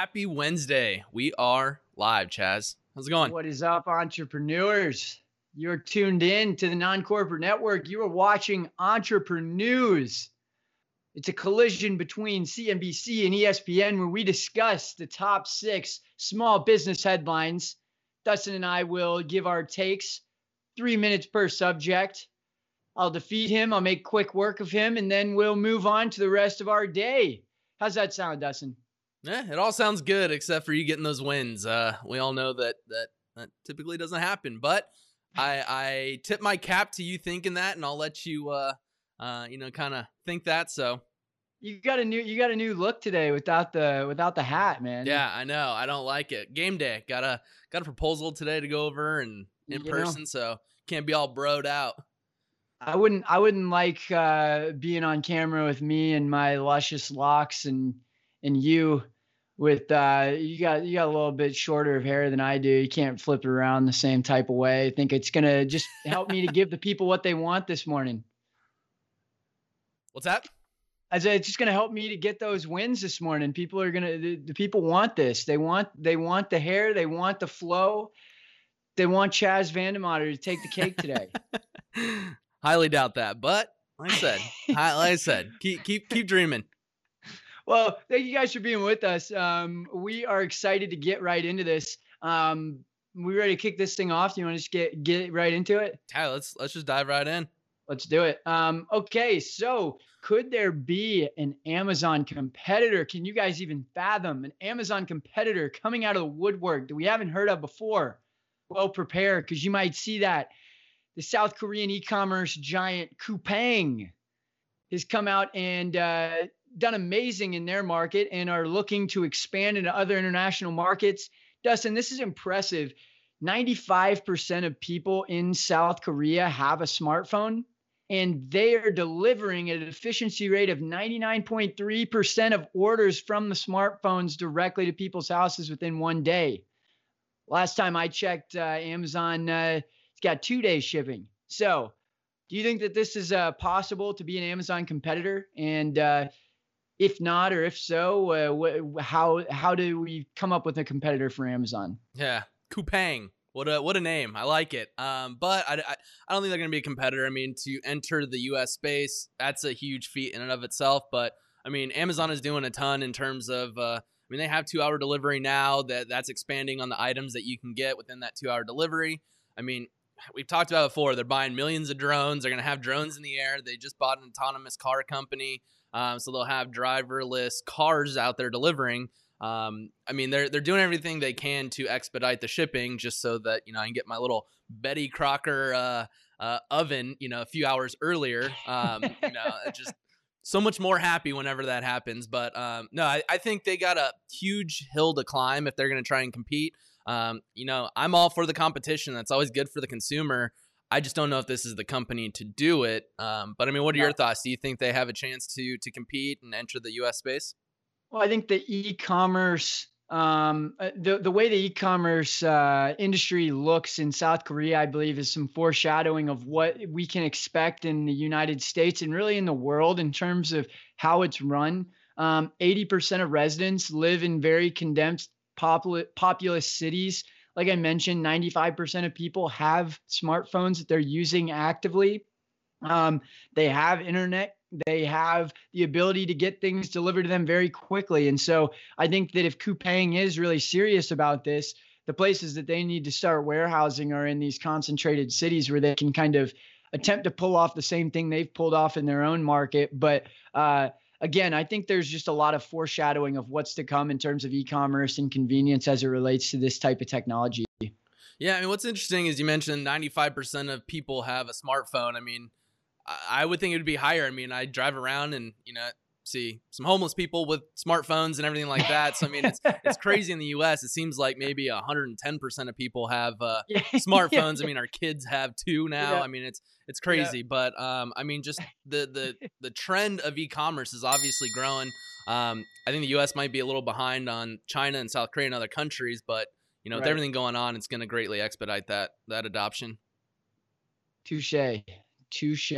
Happy Wednesday. We are live, Chaz. How's it going? What is up, entrepreneurs? You're tuned in to the Non Corporate Network. You are watching Entrepreneurs. It's a collision between CNBC and ESPN where we discuss the top six small business headlines. Dustin and I will give our takes, three minutes per subject. I'll defeat him, I'll make quick work of him, and then we'll move on to the rest of our day. How's that sound, Dustin? Yeah, it all sounds good except for you getting those wins. Uh, we all know that that, that typically doesn't happen, but I I tip my cap to you thinking that, and I'll let you uh uh you know kind of think that. So you got a new you got a new look today without the without the hat, man. Yeah, I know. I don't like it. Game day. Got a got a proposal today to go over and in you person, know. so can't be all broed out. I wouldn't I wouldn't like uh being on camera with me and my luscious locks and and you with uh you got you got a little bit shorter of hair than I do. You can't flip it around the same type of way. I think it's gonna just help me to give the people what they want this morning. What's that? I said it's just gonna help me to get those wins this morning. People are gonna the, the people want this. They want they want the hair, they want the flow, they want Chaz Vandemotter to take the cake today. Highly doubt that, but like I said, like I said, keep keep keep dreaming. Well, thank you guys for being with us. Um, we are excited to get right into this. Um, we ready to kick this thing off? Do you want to just get get right into it? Yeah, let's let's just dive right in. Let's do it. Um, okay, so could there be an Amazon competitor? Can you guys even fathom an Amazon competitor coming out of the woodwork that we haven't heard of before? Well, prepare because you might see that the South Korean e-commerce giant Coupang has come out and uh, done amazing in their market and are looking to expand into other international markets. Dustin, this is impressive. 95% of people in South Korea have a smartphone and they are delivering at an efficiency rate of 99.3% of orders from the smartphones directly to people's houses within one day. Last time I checked, uh, Amazon, uh, it's got two day shipping. So, do you think that this is uh, possible to be an Amazon competitor? And uh, if not, or if so, uh, wh- how how do we come up with a competitor for Amazon? Yeah, Coupang. What a what a name! I like it. Um, but I, I, I don't think they're going to be a competitor. I mean, to enter the U.S. space, that's a huge feat in and of itself. But I mean, Amazon is doing a ton in terms of. Uh, I mean, they have two hour delivery now. That that's expanding on the items that you can get within that two hour delivery. I mean, we've talked about before. They're buying millions of drones. They're going to have drones in the air. They just bought an autonomous car company. Um, so they'll have driverless cars out there delivering. Um, I mean, they're they're doing everything they can to expedite the shipping, just so that you know I can get my little Betty Crocker uh, uh, oven, you know, a few hours earlier. Um, you know, just so much more happy whenever that happens. But um, no, I, I, think they got a huge hill to climb if they're going to try and compete. Um, you know, I'm all for the competition. That's always good for the consumer. I just don't know if this is the company to do it. Um, but I mean, what are your thoughts? Do you think they have a chance to to compete and enter the U.S. space? Well, I think the e-commerce, um, uh, the the way the e-commerce uh, industry looks in South Korea, I believe, is some foreshadowing of what we can expect in the United States and really in the world in terms of how it's run. Um, 80% of residents live in very condensed populous cities like I mentioned, 95% of people have smartphones that they're using actively. Um, they have internet. They have the ability to get things delivered to them very quickly. And so I think that if Coupang is really serious about this, the places that they need to start warehousing are in these concentrated cities where they can kind of attempt to pull off the same thing they've pulled off in their own market. But uh, again, I think there's just a lot of foreshadowing of what's to come in terms of e-commerce and convenience as it relates to this type of technology. Yeah, I mean, what's interesting is you mentioned 95% of people have a smartphone. I mean, I would think it would be higher. I mean, I drive around and you know see some homeless people with smartphones and everything like that. So I mean, it's it's crazy in the U.S. It seems like maybe 110 percent of people have uh, smartphones. I mean, our kids have two now. Yeah. I mean, it's it's crazy. Yeah. But um, I mean, just the the the trend of e-commerce is obviously growing. Um, I think the U.S. might be a little behind on China and South Korea and other countries, but you know, right. with everything going on, it's going to greatly expedite that that adoption. Touche, touche.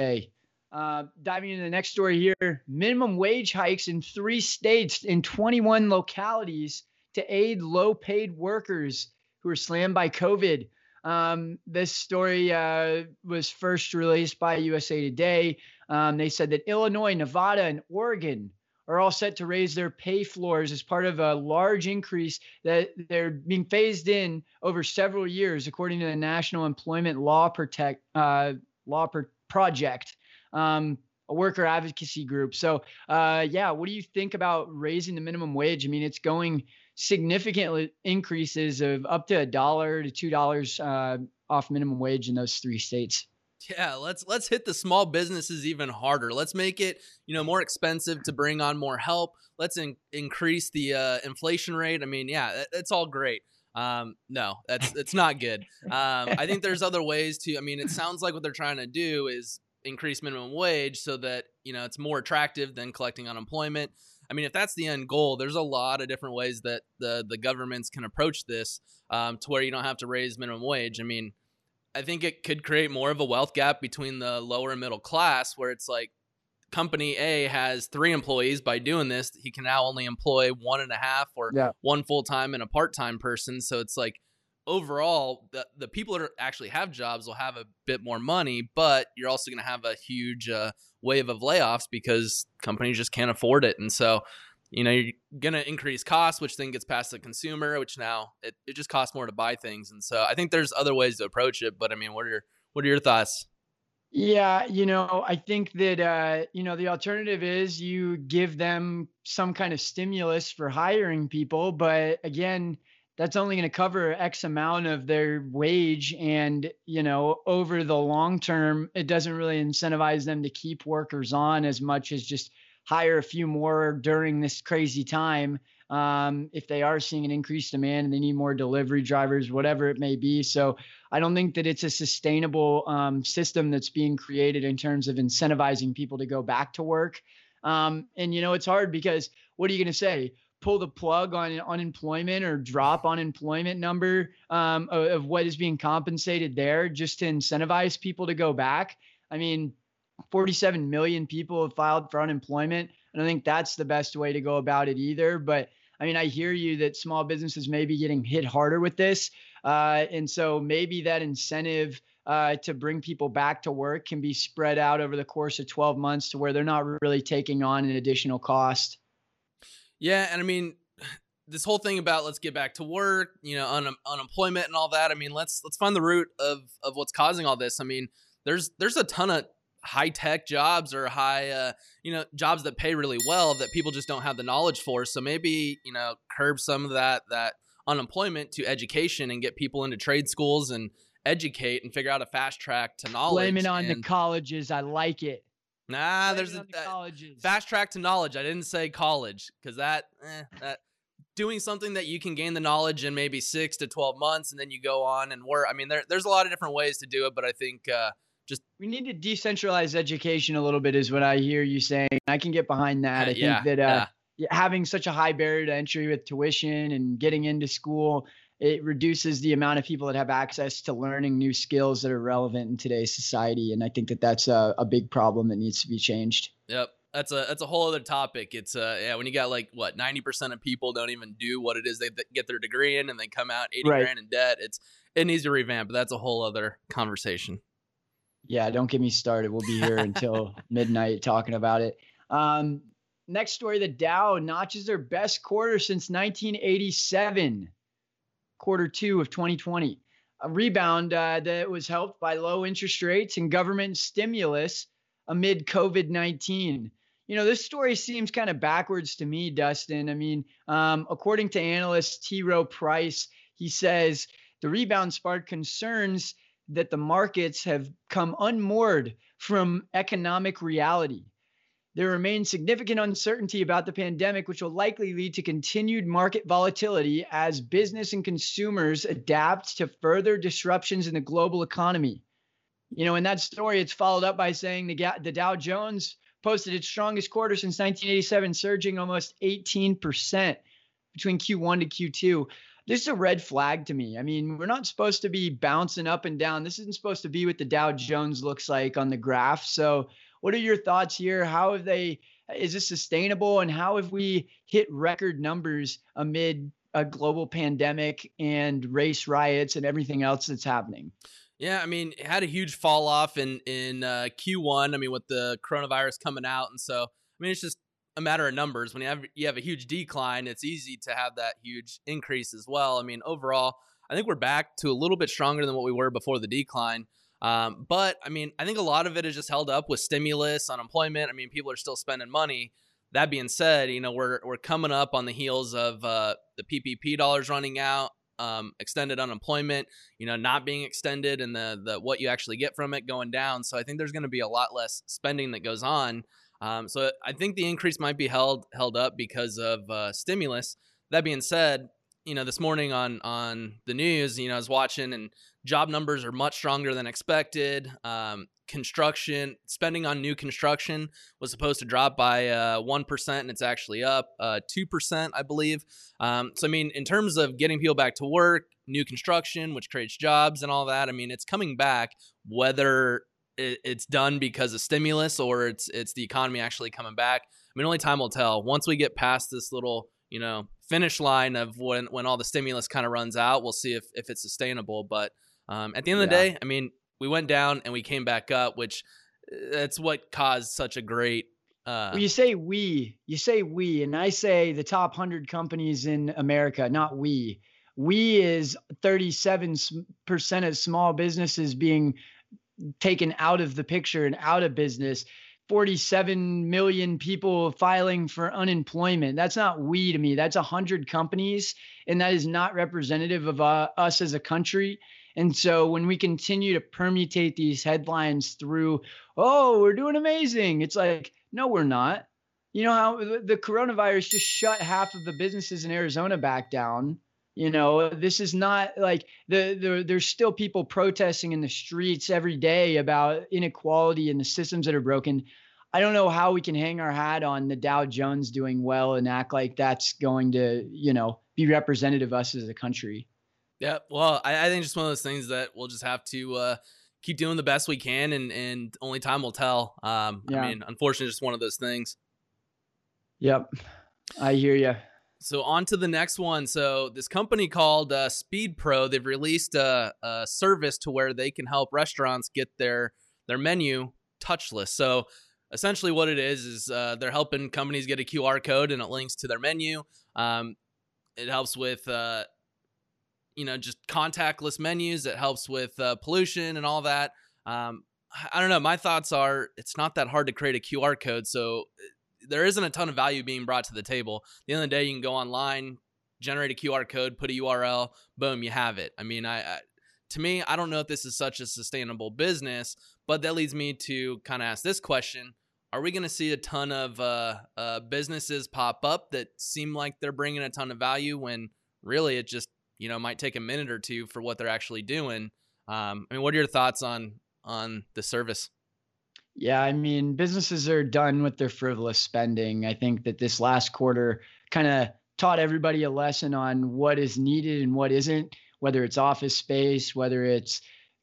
Uh, diving into the next story here minimum wage hikes in three states in 21 localities to aid low paid workers who are slammed by COVID. Um, this story uh, was first released by USA Today. Um, they said that Illinois, Nevada, and Oregon are all set to raise their pay floors as part of a large increase that they're being phased in over several years, according to the National Employment Law Protect uh, Law Pro- Project. Um, a worker advocacy group. So, uh, yeah, what do you think about raising the minimum wage? I mean, it's going significantly increases of up to a dollar to two dollars uh, off minimum wage in those three states. Yeah, let's let's hit the small businesses even harder. Let's make it you know more expensive to bring on more help. Let's in, increase the uh, inflation rate. I mean, yeah, it's all great. Um, no, that's it's not good. Um, I think there's other ways to. I mean, it sounds like what they're trying to do is increase minimum wage so that you know it's more attractive than collecting unemployment. I mean, if that's the end goal, there's a lot of different ways that the the governments can approach this um, to where you don't have to raise minimum wage. I mean, I think it could create more of a wealth gap between the lower and middle class, where it's like company A has three employees. By doing this, he can now only employ one and a half or yeah. one full time and a part time person. So it's like overall, the, the people that actually have jobs will have a bit more money, but you're also going to have a huge uh, wave of layoffs because companies just can't afford it. And so, you know, you're going to increase costs, which then gets past the consumer, which now it, it just costs more to buy things. And so I think there's other ways to approach it. But I mean, what are your, what are your thoughts? Yeah, you know, I think that uh, you know the alternative is you give them some kind of stimulus for hiring people, but again, that's only going to cover X amount of their wage. And, you know, over the long term, it doesn't really incentivize them to keep workers on as much as just hire a few more during this crazy time. Um, if they are seeing an increased demand and they need more delivery drivers, whatever it may be. So I don't think that it's a sustainable um, system that's being created in terms of incentivizing people to go back to work. Um, and, you know, it's hard because what are you going to say? Pull the plug on unemployment or drop unemployment number um, of, of, what is being compensated there just to incentivize people to go back. I mean, 47 million people have filed for unemployment. I don't think that's the best way to go about it either. But I mean, I hear you that small businesses may be getting hit harder with this. Uh, and so maybe that incentive uh, to bring people back to work can be spread out over the course of 12 months to where they're not really taking on an additional cost. Yeah, and I mean, this whole thing about let's get back to work, you know, un- unemployment and all that. I mean, let's let's find the root of of what's causing all this. I mean, there's there's a ton of high tech jobs or high uh, you know jobs that pay really well that people just don't have the knowledge for. So maybe you know curb some of that that unemployment to education and get people into trade schools and educate and figure out a fast track to knowledge. Blame it on and, the colleges. I like it. Nah, there's a the fast track to knowledge. I didn't say college because that eh, that doing something that you can gain the knowledge in maybe six to twelve months, and then you go on and work. I mean, there, there's a lot of different ways to do it, but I think uh, just we need to decentralize education a little bit, is what I hear you saying. I can get behind that. I yeah, think that uh, yeah. having such a high barrier to entry with tuition and getting into school it reduces the amount of people that have access to learning new skills that are relevant in today's society and i think that that's a, a big problem that needs to be changed. Yep. That's a that's a whole other topic. It's uh yeah when you got like what 90% of people don't even do what it is they get their degree in and they come out 80 right. grand in debt it's it needs to revamp but that's a whole other conversation. Yeah don't get me started. We'll be here until midnight talking about it. Um next story the dow notches their best quarter since 1987 quarter two of 2020. A rebound uh, that was helped by low interest rates and government stimulus amid COVID 19. You know, this story seems kind of backwards to me, Dustin. I mean, um, according to analyst T. Rowe Price, he says the rebound sparked concerns that the markets have come unmoored from economic reality. There remains significant uncertainty about the pandemic, which will likely lead to continued market volatility as business and consumers adapt to further disruptions in the global economy. You know, in that story, it's followed up by saying the, the Dow Jones posted its strongest quarter since 1987, surging almost 18% between Q1 to Q2. This is a red flag to me. I mean, we're not supposed to be bouncing up and down. This isn't supposed to be what the Dow Jones looks like on the graph. So what are your thoughts here? How have they? Is this sustainable? And how have we hit record numbers amid a global pandemic and race riots and everything else that's happening. Yeah, I mean, it had a huge fall off in in uh, Q1. I mean, with the coronavirus coming out, and so I mean, it's just a matter of numbers. When you have you have a huge decline, it's easy to have that huge increase as well. I mean, overall, I think we're back to a little bit stronger than what we were before the decline. Um, but I mean, I think a lot of it is just held up with stimulus, unemployment. I mean, people are still spending money. That being said, you know, we're we're coming up on the heels of uh, the PPP dollars running out um, extended unemployment, you know, not being extended and the the what you actually get from it going down. So I think there's going to be a lot less spending that goes on. Um, so I think the increase might be held held up because of uh, stimulus. That being said, you know, this morning on on the news, you know, I was watching and job numbers are much stronger than expected. Um, construction spending on new construction was supposed to drop by uh, 1% and it's actually up uh, 2% i believe. Um, so i mean in terms of getting people back to work new construction which creates jobs and all that i mean it's coming back whether it's done because of stimulus or it's it's the economy actually coming back. I mean only time will tell. Once we get past this little you know finish line of when when all the stimulus kind of runs out we'll see if if it's sustainable but um, at the end of the yeah. day i mean we went down and we came back up, which uh, that's what caused such a great. Uh, well, you say we, you say we, and I say the top hundred companies in America, not we. We is 37% of small businesses being taken out of the picture and out of business. 47 million people filing for unemployment. That's not we to me. That's 100 companies. And that is not representative of uh, us as a country. And so when we continue to permutate these headlines through, oh, we're doing amazing, it's like, no, we're not. You know how the coronavirus just shut half of the businesses in Arizona back down. You know, this is not like the, the there's still people protesting in the streets every day about inequality and the systems that are broken. I don't know how we can hang our hat on the Dow Jones doing well and act like that's going to, you know, be representative of us as a country. Yeah, well, I, I think just one of those things that we'll just have to uh, keep doing the best we can, and and only time will tell. Um, yeah. I mean, unfortunately, just one of those things. Yep, I hear you. So on to the next one. So this company called uh, Speed Pro, they've released a, a service to where they can help restaurants get their their menu touchless. So essentially, what it is is uh, they're helping companies get a QR code and it links to their menu. Um, it helps with uh, you know just contactless menus It helps with uh, pollution and all that um, i don't know my thoughts are it's not that hard to create a qr code so there isn't a ton of value being brought to the table At the end of the day you can go online generate a qr code put a url boom you have it i mean I, I to me i don't know if this is such a sustainable business but that leads me to kind of ask this question are we going to see a ton of uh, uh, businesses pop up that seem like they're bringing a ton of value when really it just you know might take a minute or two for what they're actually doing. Um, I mean, what are your thoughts on on the service? Yeah, I mean, businesses are done with their frivolous spending. I think that this last quarter kind of taught everybody a lesson on what is needed and what isn't, whether it's office space, whether it's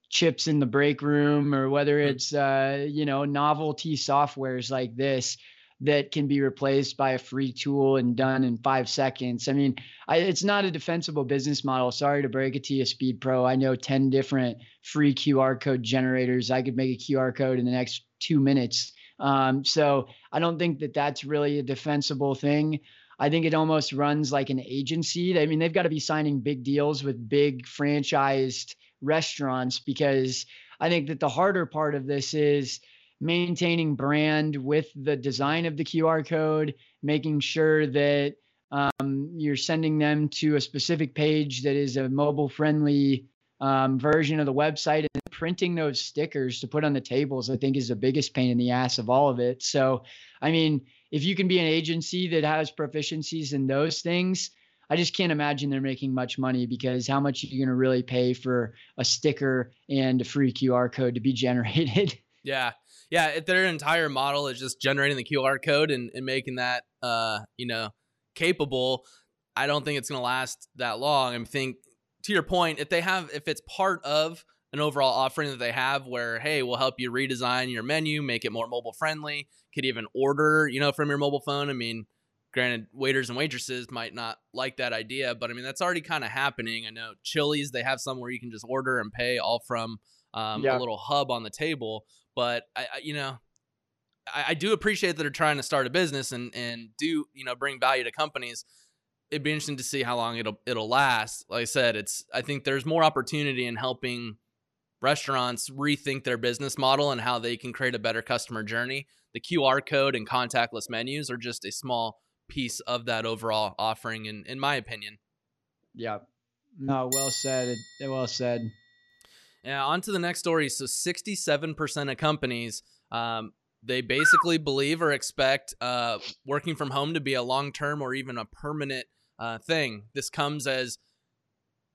chips in the break room, or whether hmm. it's uh, you know novelty softwares like this that can be replaced by a free tool and done in five seconds. I mean, I, it's not a defensible business model. Sorry to break it to you, Speed Pro. I know 10 different free QR code generators. I could make a QR code in the next two minutes. Um, so I don't think that that's really a defensible thing. I think it almost runs like an agency. I mean, they've got to be signing big deals with big franchised restaurants because I think that the harder part of this is maintaining brand with the design of the QR code, making sure that um, you're sending them to a specific page that is a mobile friendly um, version of the website and printing those stickers to put on the tables, I think is the biggest pain in the ass of all of it. So, I mean, if you can be an agency that has proficiencies in those things, I just can't imagine they're making much money because how much are you going to really pay for a sticker and a free QR code to be generated? Yeah yeah, if their entire model is just generating the QR code and, and making that uh, you know, capable. I don't think it's gonna last that long. I think to your point, if they have if it's part of an overall offering that they have where hey we'll help you redesign your menu make it more mobile friendly could even order you know from your mobile phone i mean granted, waiters and waitresses might not like that idea, but I mean that's already kind of happening. I know Chili's they have some where you can just order and pay all from um, yeah. a little hub on the table. But I, I you know, I, I, do appreciate that they're trying to start a business and and do you know bring value to companies. It'd be interesting to see how long it'll it'll last. Like I said, it's I think there's more opportunity in helping restaurants rethink their business model and how they can create a better customer journey. The QR code and contactless menus are just a small piece of that overall offering, in in my opinion. Yeah. No, well said. Well said. Yeah. On to the next story. So, sixty-seven percent of companies, um, they basically believe or expect uh, working from home to be a long-term or even a permanent uh, thing. This comes as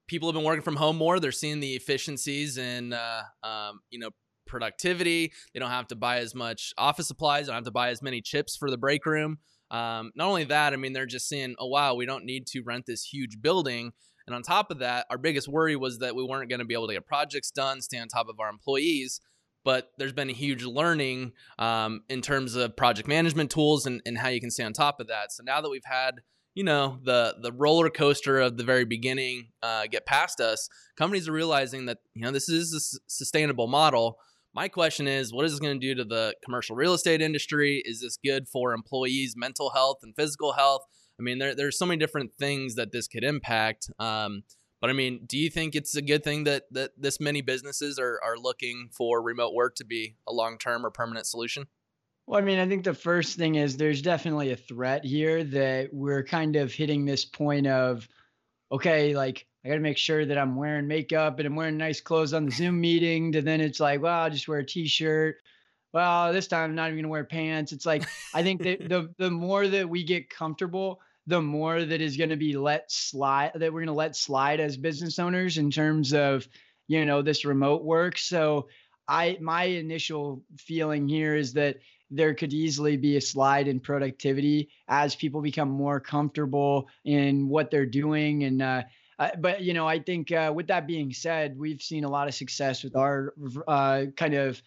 people have been working from home more. They're seeing the efficiencies in, uh, um, you know, productivity. They don't have to buy as much office supplies. They don't have to buy as many chips for the break room. Um, not only that, I mean, they're just seeing, oh, wow, we don't need to rent this huge building. And on top of that, our biggest worry was that we weren't going to be able to get projects done, stay on top of our employees. But there's been a huge learning um, in terms of project management tools and, and how you can stay on top of that. So now that we've had you know the the roller coaster of the very beginning uh, get past us companies are realizing that you know this is a sustainable model my question is, what is this going to do to the commercial real estate industry? Is this good for employees' mental health and physical health? I mean, there, there's so many different things that this could impact. Um, but I mean, do you think it's a good thing that that this many businesses are are looking for remote work to be a long term or permanent solution? Well, I mean, I think the first thing is there's definitely a threat here that we're kind of hitting this point of, okay, like I got to make sure that I'm wearing makeup and I'm wearing nice clothes on the Zoom meeting. And then it's like, well, I'll just wear a t-shirt. Well, this time I'm not even gonna wear pants. It's like I think that the the more that we get comfortable, the more that is gonna be let slide that we're gonna let slide as business owners in terms of you know this remote work. So I my initial feeling here is that there could easily be a slide in productivity as people become more comfortable in what they're doing and uh, uh, but you know, I think uh, with that being said, we've seen a lot of success with our uh, kind of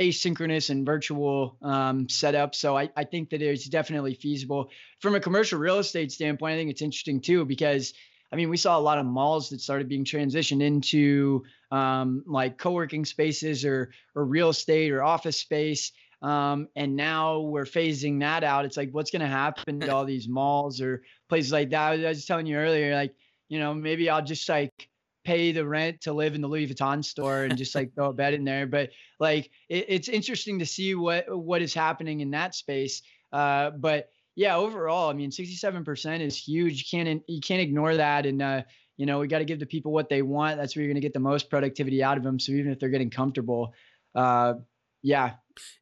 asynchronous and virtual um, setup. So I, I think that it's definitely feasible from a commercial real estate standpoint. I think it's interesting too because I mean we saw a lot of malls that started being transitioned into um, like co-working spaces or or real estate or office space. Um, and now we're phasing that out. It's like what's going to happen to all these malls or places like that. I was telling you earlier, like you know, maybe I'll just like pay the rent to live in the Louis Vuitton store and just like throw a bed in there. But like, it, it's interesting to see what what is happening in that space. Uh, but yeah, overall, I mean, 67% is huge. You can't you can't ignore that. And uh, you know, we got to give the people what they want. That's where you're going to get the most productivity out of them. So even if they're getting comfortable, uh, yeah.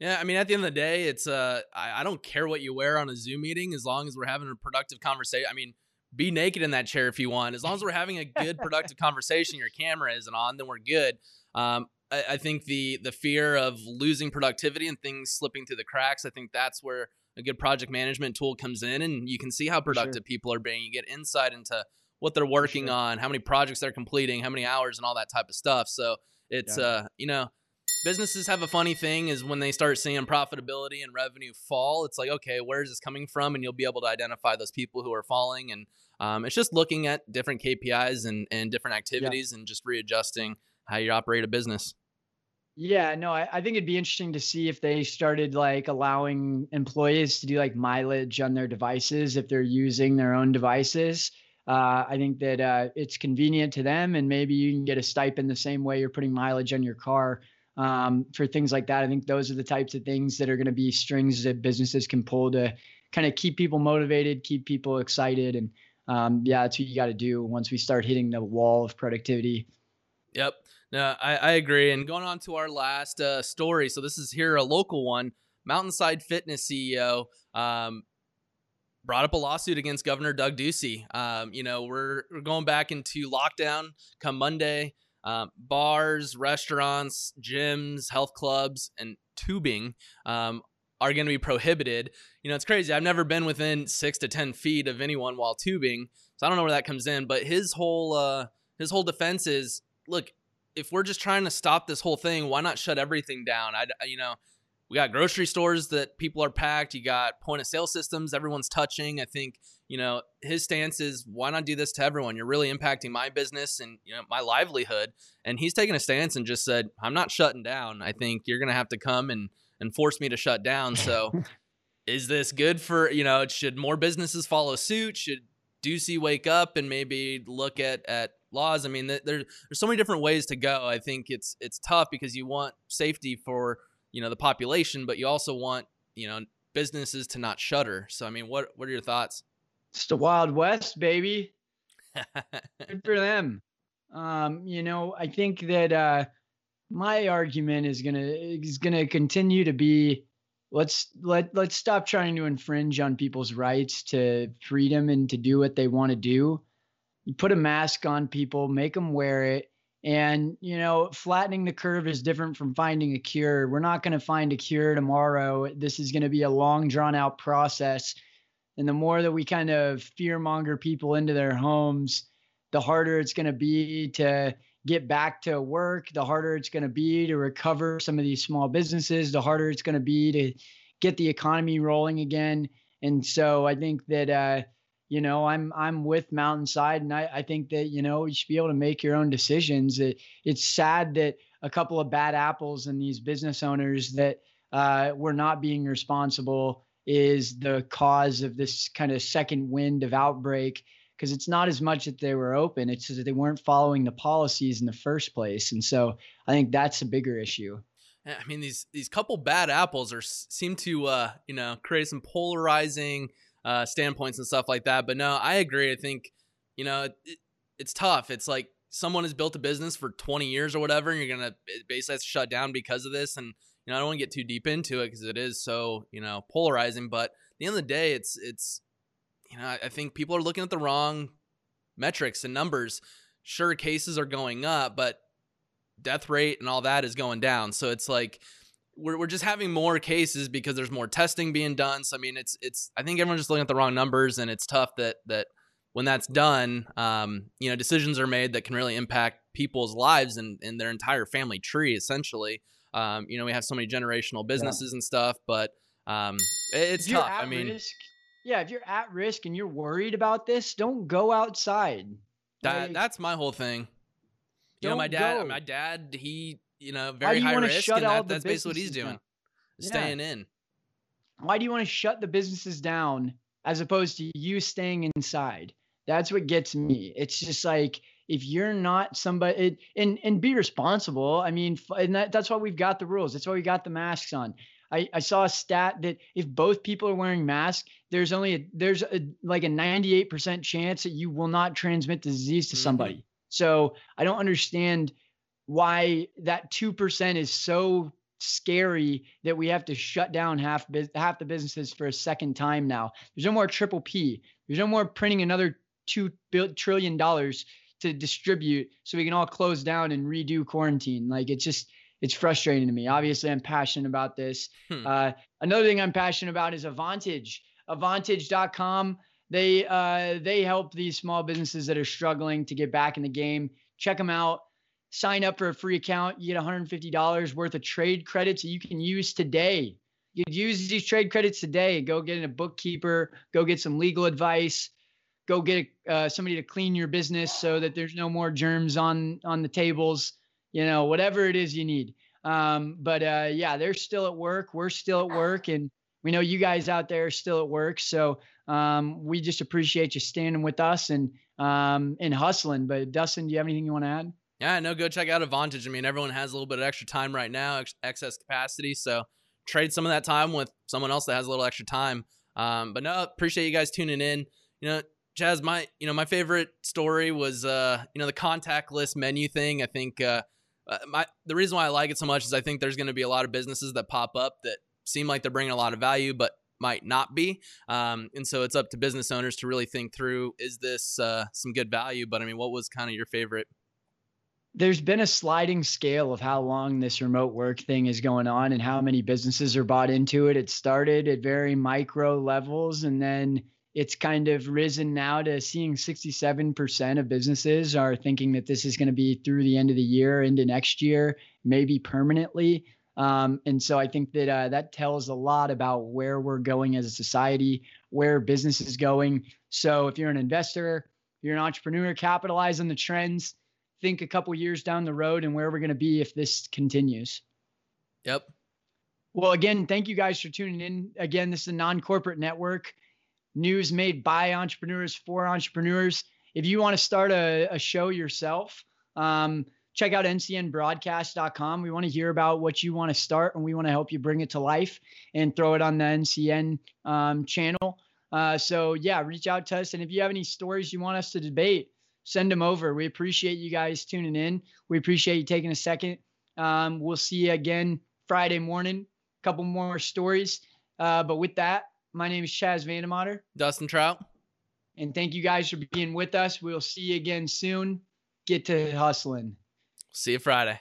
Yeah, I mean, at the end of the day, it's uh, I, I don't care what you wear on a Zoom meeting as long as we're having a productive conversation. I mean, be naked in that chair if you want. As long as we're having a good, productive conversation, your camera isn't on, then we're good. Um, I, I, think the the fear of losing productivity and things slipping through the cracks. I think that's where a good project management tool comes in, and you can see how productive sure. people are being. You get insight into what they're working sure. on, how many projects they're completing, how many hours, and all that type of stuff. So it's yeah. uh, you know businesses have a funny thing is when they start seeing profitability and revenue fall it's like okay where is this coming from? And you'll be able to identify those people who are falling. And um, it's just looking at different kpis and, and different activities yeah. and just readjusting how you operate a business. Yeah no I, I think it'd be interesting to see if they started like allowing employees to do like mileage on their devices if they're using their own devices. Uh, I think that uh, it's convenient to them, and maybe you can get a stipend the same way you're putting mileage on your car um, for things like that. I think those are the types of things that are going to be strings that businesses can pull to kind of keep people motivated, keep people excited, and um, yeah, that's what you got to do once we start hitting the wall of productivity. Yep. No, I, I agree. And going on to our last uh, story. So this is here a local one. Mountainside Fitness CEO um, brought up a lawsuit against Governor Doug Ducey. Um, you know, we're, we're going back into lockdown come Monday. Um, bars, restaurants, gyms, health clubs, and tubing um, are going to be prohibited. You know, it's crazy. I've never been within six to ten feet of anyone while tubing, so I don't know where that comes in. But his whole uh, his whole defense is, look, if we're just trying to stop this whole thing, why not shut everything down? I, you know, we got grocery stores that people are packed. You got point of sale systems everyone's touching. I think you know his stance is why not do this to everyone? You're really impacting my business and you know my livelihood. And he's taken a stance and just said, I'm not shutting down. I think you're gonna have to come and and force me to shut down. So. is this good for you know should more businesses follow suit should Ducey wake up and maybe look at at laws i mean there, there's so many different ways to go i think it's it's tough because you want safety for you know the population, but you also want you know businesses to not shutter. So I mean, what what are your thoughts? It's the Wild West, baby. Good for them. Um, you know, I think that uh, my argument is gonna is gonna continue to be let's let let's stop trying to infringe on people's rights to freedom and to do what they want to do. You put a mask on people, make them wear it, and, you know, flattening the curve is different from finding a cure. We're not going to find a cure tomorrow. This is going to be a long, drawn out process. And the more that we kind of fearmonger people into their homes, the harder it's going to be to get back to work, the harder it's going to be to recover some of these small businesses, the harder it's going to be to get the economy rolling again. And so I think that, uh, you know, I'm I'm with Mountainside, and I, I think that you know you should be able to make your own decisions. It, it's sad that a couple of bad apples and these business owners that uh, were not being responsible is the cause of this kind of second wind of outbreak because it's not as much that they were open it's just that they weren't following the policies in the first place and so i think that's a bigger issue i mean these these couple bad apples are seem to uh you know create some polarizing uh, standpoints and stuff like that. But no, I agree. I think you know it, it's tough. It's like someone has built a business for 20 years or whatever, and you're gonna basically shut down because of this. And you know, I don't want to get too deep into it because it is so you know polarizing. But at the end of the day, it's it's you know I think people are looking at the wrong metrics and numbers. Sure, cases are going up, but death rate and all that is going down. So it's like we're, we're just having more cases because there's more testing being done. So I mean, it's it's I think everyone's just looking at the wrong numbers, and it's tough that that when that's done, um, you know, decisions are made that can really impact people's lives and, and their entire family tree, essentially. Um, you know, we have so many generational businesses yeah. and stuff, but um, it's tough. I mean, risk, yeah, if you're at risk and you're worried about this, don't go outside. That like, that's my whole thing. You know, my dad, go. my dad, he you know, very high risk, and that, that's basically what he's doing, staying in. Why do you want to shut the businesses down as opposed to you staying inside? That's what gets me. It's just like if you're not somebody, it, and and be responsible. I mean, and that, that's why we've got the rules. That's why we got the masks on. I, I saw a stat that if both people are wearing masks, there's only a, there's a, like a 98% chance that you will not transmit the disease to mm-hmm. somebody. Mm-hmm. So I don't understand why that 2% is so scary that we have to shut down half half the businesses for a second time now. There's no more triple P. There's no more printing another 2 trillion dollars to distribute so we can all close down and redo quarantine. Like it's just it's frustrating to me. Obviously, I'm passionate about this. Hmm. Uh, another thing I'm passionate about is Avantage. Avantage.com. They uh, they help these small businesses that are struggling to get back in the game. Check them out sign up for a free account. You get $150 worth of trade credits that you can use today. You use these trade credits today. Go get a bookkeeper, go get some legal advice, go get uh, somebody to clean your business so that there's no more germs on on the tables. You know, whatever it is you need. Um, but uh, yeah, they're still at work. We're still at work, and we know you guys out there are still at work. So um, we just appreciate you standing with us and um, and hustling. But Dustin, do you have anything you want to add? Yeah, no, go check out Avantage. I mean, everyone has a little bit of extra time right now, ex- excess capacity. So trade some of that time with someone else that has a little extra time. Um, but no, appreciate you guys tuning in. You know, Chaz, my you know my favorite story was uh you know the contactless menu thing. I think uh, uh my the reason why I like it so much is I think there's going to be a lot of businesses that pop up that seem like they're bringing a lot of value, but might not be. Um, and so it's up to business owners to really think through: is this uh, some good value? But I mean, what was kind of your favorite there's been a sliding scale of how long this remote work thing is going on and how many businesses are bought into it. It started at very micro levels and then it's kind of risen now to seeing 67% of businesses are thinking that this is going to be through the end of the year into next year, maybe permanently. Um, and so I think that uh, that tells a lot about where we're going as a society, where business is going. So if you're an investor, you're an entrepreneur, capitalize on the trends. Think a couple years down the road and where we're going to be if this continues. Yep. Well, again, thank you guys for tuning in. Again, this is a non corporate network, news made by entrepreneurs for entrepreneurs. If you want to start a, a show yourself, um, check out ncnbroadcast.com. We want to hear about what you want to start and we want to help you bring it to life and throw it on the NCN um, channel. Uh, so, yeah, reach out to us. And if you have any stories you want us to debate, send them over. We appreciate you guys tuning in. We appreciate you taking a second. Um, we'll see you again Friday morning A couple more stories. Uh, but with that, my name is Chaz Vandemotter. Dustin Trout. And thank you guys for being with us. We'll see you again soon. Get to hustling. See you Friday.